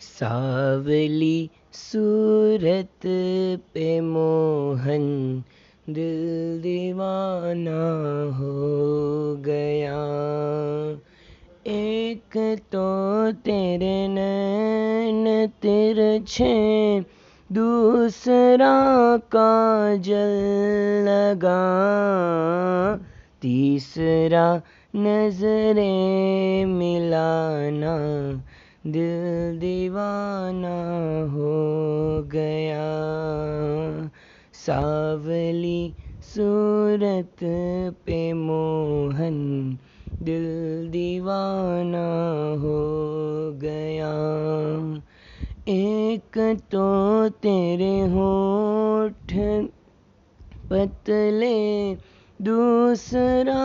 सावली सूरत पे मोहन, दिल दीवाना हो गया। एक तो तेरे नैन तिरछे, दूसरा काजल लगा। तीसरा नजरे मिलाना, दिल दीवाना हो गया। सावली सूरत पे मोहन, दिल दीवाना हो गया। एक तो तेरे होठ पतले, दूसरा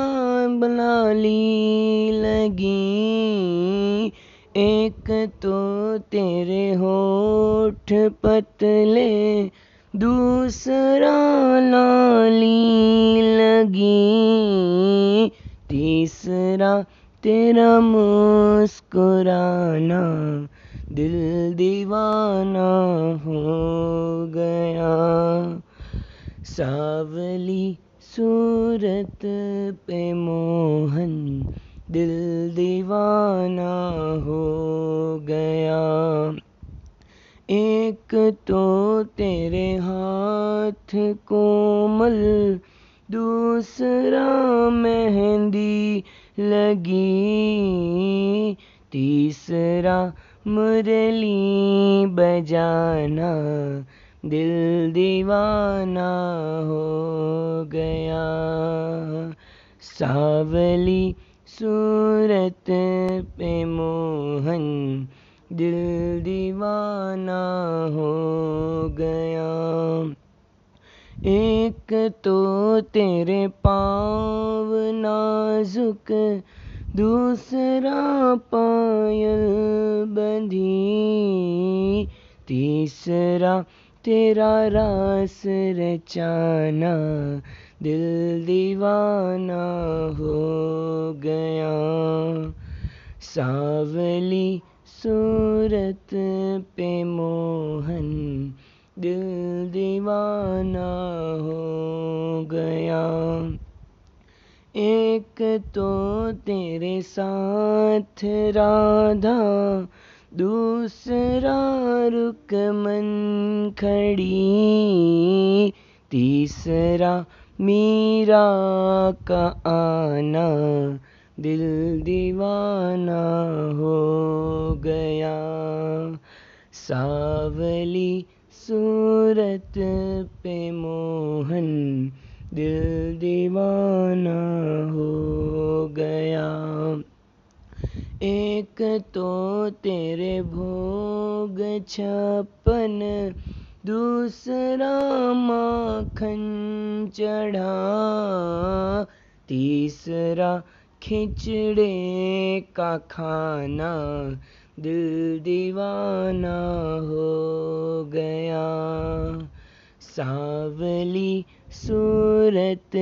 बनाली लगी। एक तो तेरे होठ पतले, दूसरा लाली लगी, तीसरा तेरा मुस्कुराना, दिल दीवाना हो गया। सावली सूरत पे मोहन दिल दीवाना हो गया। एक तो तेरे हाथ कोमल, दूसरा मेहंदी लगी। तीसरा मुरली बजाना, दिल दीवाना हो गया। सावली सूरत पे मोहन दिल दीवाना हो गया। एक तो तेरे पाँव नाजुक, दूसरा पायल बंधी, तीसरा तेरा रास रचाना, दिल दीवाना हो गया। सावली सूरत पे मोहन, दिल दीवाना हो गया। एक तो तेरे साथ राधा दूसरा रुक मन खड़ी, तीसरा मीरा का आना, दिल दीवाना हो गया। सावली सूरत पे मोहन, दिल दीवाना हो एक तो तेरे भोग छपन दूसरा माखन चढ़ा, तीसरा खिचड़े का खाना, दिल दीवाना हो गया। सावली सूरत